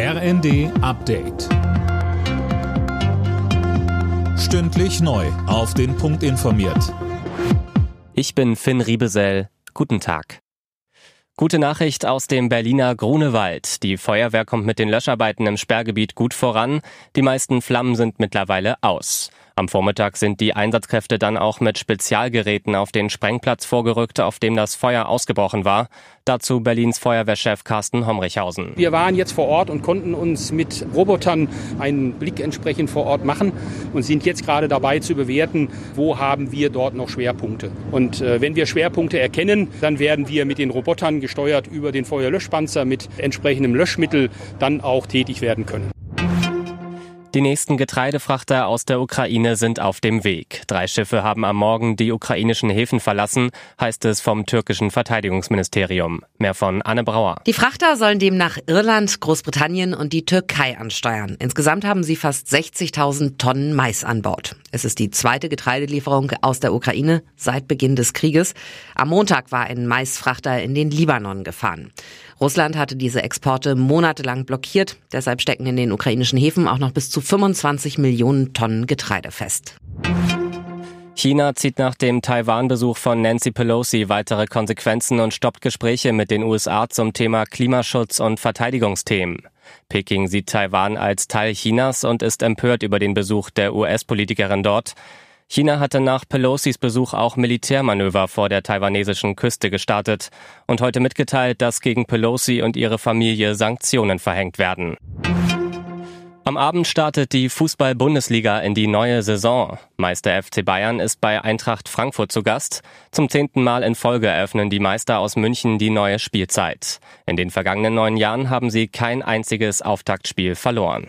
RND Update. Stündlich neu. Auf den Punkt informiert. Ich bin Finn Riebesell. Guten Tag. Gute Nachricht aus dem Berliner Grunewald. Die Feuerwehr kommt mit den Löscharbeiten im Sperrgebiet gut voran. Die meisten Flammen sind mittlerweile aus. Am Vormittag sind die Einsatzkräfte dann auch mit Spezialgeräten auf den Sprengplatz vorgerückt, auf dem das Feuer ausgebrochen war. Dazu Berlins Feuerwehrchef Carsten Homrichhausen. Wir waren jetzt vor Ort und konnten uns mit Robotern einen Blick entsprechend vor Ort machen und sind jetzt gerade dabei zu bewerten, wo haben wir dort noch Schwerpunkte. Und äh, wenn wir Schwerpunkte erkennen, dann werden wir mit den Robotern gesteuert über den Feuerlöschpanzer mit entsprechendem Löschmittel dann auch tätig werden können. Die nächsten Getreidefrachter aus der Ukraine sind auf dem Weg. Drei Schiffe haben am Morgen die ukrainischen Häfen verlassen, heißt es vom türkischen Verteidigungsministerium. Mehr von Anne Brauer. Die Frachter sollen demnach Irland, Großbritannien und die Türkei ansteuern. Insgesamt haben sie fast 60.000 Tonnen Mais an Bord. Es ist die zweite Getreidelieferung aus der Ukraine seit Beginn des Krieges. Am Montag war ein Maisfrachter in den Libanon gefahren. Russland hatte diese Exporte monatelang blockiert. Deshalb stecken in den ukrainischen Häfen auch noch bis zu 25 Millionen Tonnen Getreide fest. China zieht nach dem Taiwan-Besuch von Nancy Pelosi weitere Konsequenzen und stoppt Gespräche mit den USA zum Thema Klimaschutz und Verteidigungsthemen. Peking sieht Taiwan als Teil Chinas und ist empört über den Besuch der US-Politikerin dort. China hatte nach Pelosis Besuch auch Militärmanöver vor der taiwanesischen Küste gestartet und heute mitgeteilt, dass gegen Pelosi und ihre Familie Sanktionen verhängt werden. Am Abend startet die Fußball-Bundesliga in die neue Saison. Meister FC Bayern ist bei Eintracht Frankfurt zu Gast. Zum zehnten Mal in Folge eröffnen die Meister aus München die neue Spielzeit. In den vergangenen neun Jahren haben sie kein einziges Auftaktspiel verloren.